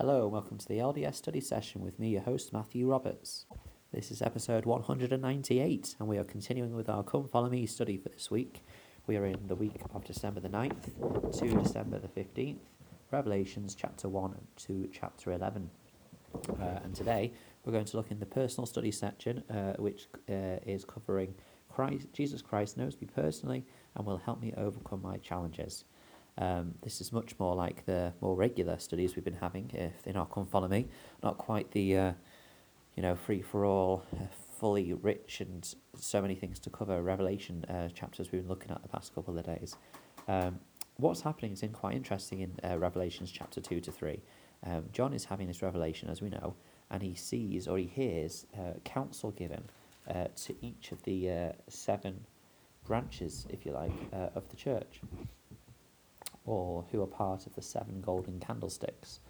Hello and welcome to the LDS study session with me, your host Matthew Roberts. This is episode 198 and we are continuing with our Come Follow Me study for this week. We are in the week of December the 9th to December the 15th, Revelations chapter 1 to chapter 11. Uh, and today we're going to look in the personal study section, uh, which uh, is covering Christ, Jesus Christ knows me personally and will help me overcome my challenges. Um, this is much more like the more regular studies we've been having if in our Come Follow Me, not quite the, uh, you know, free for all, uh, fully rich and so many things to cover Revelation uh, chapters we've been looking at the past couple of days. Um, what's happening is quite interesting in uh, Revelations chapter 2 to 3. Um, John is having this revelation, as we know, and he sees or he hears uh, counsel given to each of the seven branches, if you like, of the church or who are part of the seven golden candlesticks.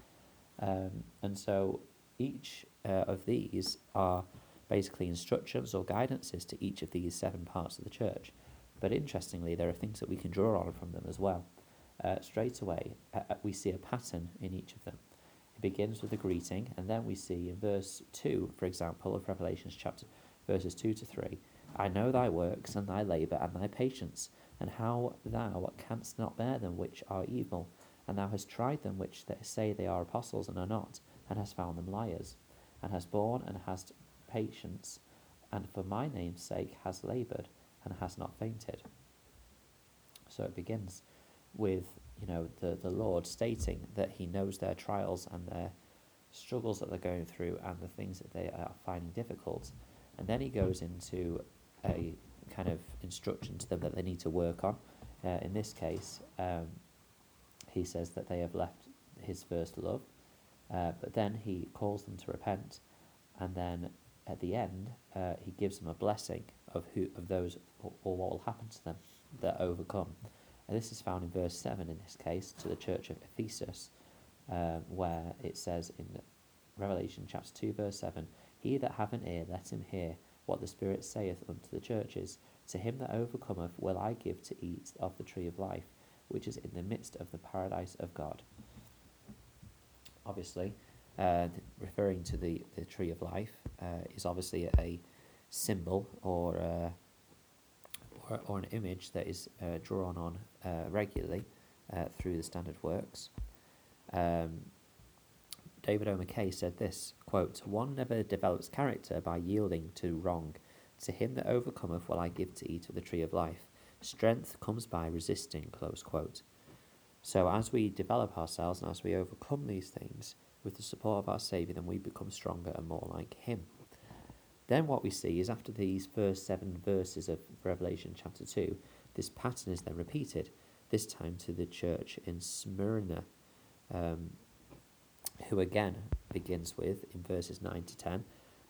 Um, and so each uh, of these are basically instructions or guidances to each of these seven parts of the church. But interestingly, there are things that we can draw on from them as well. Uh, straight away, uh, uh we see a pattern in each of them. It begins with a greeting, and then we see in verse 2, for example, of Revelations chapter verses 2 to 3, I know thy works and thy labour and thy patience, and how thou canst not bear them which are evil, and thou hast tried them which say they are apostles and are not, and hast found them liars, and hast borne and hast patience, and for my name's sake has laboured, and has not fainted. So it begins with, you know, the, the Lord stating that he knows their trials and their struggles that they're going through and the things that they are finding difficult. And then he goes into a kind of instruction to them that they need to work on. Uh, in this case, um, he says that they have left his first love, uh, but then he calls them to repent, and then at the end, uh, he gives them a blessing of who of those or, what will happen to them that overcome. And this is found in verse seven in this case to the church of Ephesus, um, where it says in Revelation chapter two verse seven, "He that hath an ear, let him hear." What the Spirit saith unto the churches. To him that overcometh will I give to eat of the tree of life, which is in the midst of the paradise of God. Obviously, uh, referring to the, the tree of life uh, is obviously a symbol or, uh, or, or, an image that is uh, drawn on uh, regularly uh, through the standard works. Um, David O. McKay said this quote, One never develops character by yielding to wrong. To him that overcometh will I give to eat of the tree of life. Strength comes by resisting. Close quote. So as we develop ourselves and as we overcome these things with the support of our Saviour, then we become stronger and more like Him. Then what we see is after these first seven verses of Revelation chapter 2, this pattern is then repeated, this time to the church in Smyrna. Um, who again begins with, in verses 9 to 10,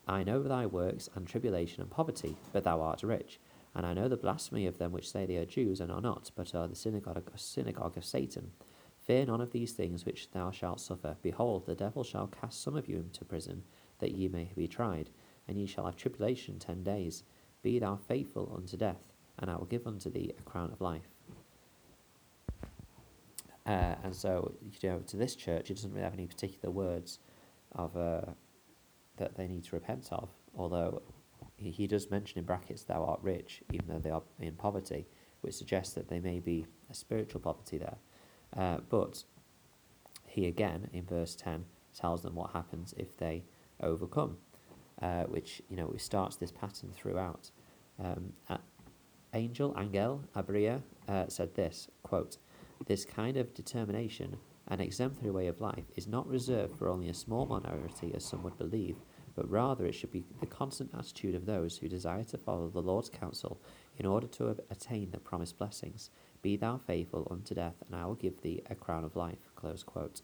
I know thy works and tribulation and poverty, but thou art rich. And I know the blasphemy of them which say they are Jews and are not, but are the synagogue, synagogue of Satan. Fear none of these things which thou shalt suffer. Behold, the devil shall cast some of you into prison, that ye may be tried, and ye shall have tribulation ten days. Be thou faithful unto death, and I will give unto thee a crown of life. Uh, and so, you know, to this church, it doesn't really have any particular words of uh, that they need to repent of. Although he, he does mention in brackets, "Thou art rich," even though they are in poverty, which suggests that they may be a spiritual poverty there. Uh, but he again, in verse ten, tells them what happens if they overcome, uh, which you know starts this pattern throughout. Um, Angel Angel Abrea uh, said this quote. This kind of determination, an exemplary way of life, is not reserved for only a small minority, as some would believe, but rather it should be the constant attitude of those who desire to follow the Lord's counsel in order to attain the promised blessings. Be thou faithful unto death, and I will give thee a crown of life. Close quote.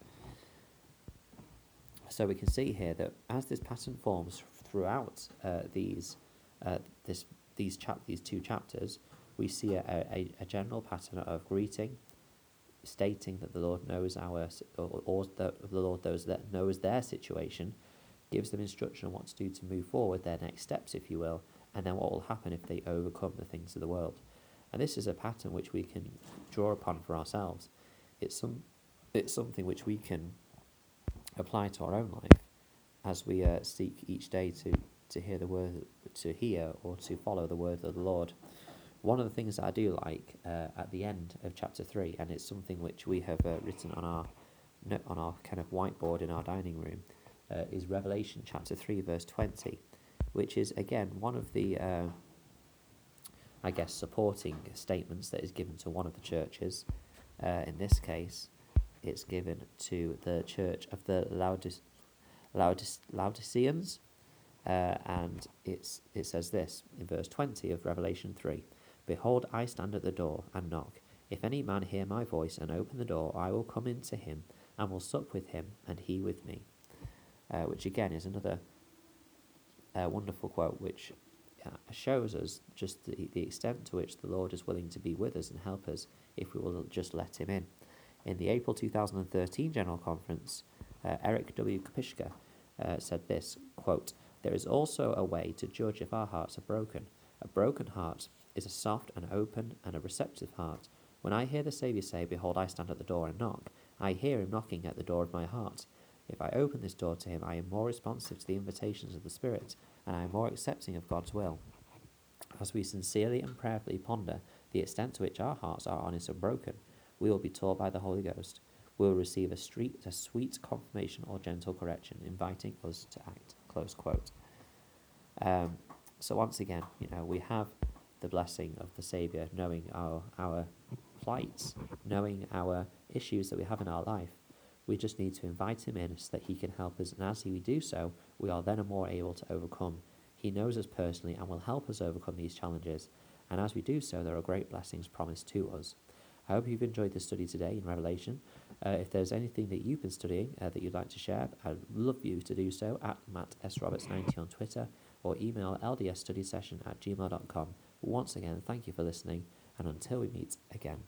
So we can see here that as this pattern forms throughout uh, these uh, this these chap these two chapters, we see a, a, a general pattern of greeting, stating that the Lord knows our or, or that the Lord knows that knows their situation, gives them instruction on what to do to move forward, their next steps, if you will, and then what will happen if they overcome the things of the world. And this is a pattern which we can draw upon for ourselves. It's some it's something which we can apply to our own life as we uh, seek each day to, to hear the word, to hear or to follow the word of the Lord. One of the things that I do like uh, at the end of chapter three, and it's something which we have uh, written on our on our kind of whiteboard in our dining room, uh, is Revelation chapter three, verse twenty, which is again one of the uh, I guess supporting statements that is given to one of the churches. Uh, in this case, it's given to the church of the Laodice- Laodice- Laodiceans, uh, and it's, it says this in verse 20 of Revelation 3 Behold, I stand at the door and knock. If any man hear my voice and open the door, I will come in to him and will sup with him, and he with me. Uh, which again is another uh, wonderful quote, which uh, shows us just the, the extent to which the Lord is willing to be with us and help us if we will just let Him in. In the April 2013 General Conference, uh, Erich W. Kopischke uh, said this quote, There is also a way to judge if our hearts are broken. A broken heart is a soft and open and a receptive heart. When I hear the Saviour say, Behold, I stand at the door and knock, I hear him knocking at the door of my heart. If I open this door to him, I am more responsive to the invitations of the Spirit, and I am more accepting of God's will. As we sincerely and prayerfully ponder the extent to which our hearts are honest and broken, we will be taught by the Holy Ghost. We will receive a, street, a sweet confirmation or gentle correction, inviting us to act. Close quote. Um, so once again, you know, we have the blessing of the Saviour, knowing our our plights, knowing our issues that we have in our life. We just need to invite Him in so that He can help us, and as we do so, we are then more able to overcome. He knows us personally and will help us overcome these challenges, and as we do so, there are great blessings promised to us. I hope you've enjoyed this study today in Revelation. Uh, if there's anything that you've been studying uh, that you'd like to share, I'd love you to do so at Matt S. Roberts90 on Twitter or email ldsstudysession at gmail.com. Once again, thank you for listening, and until we meet again.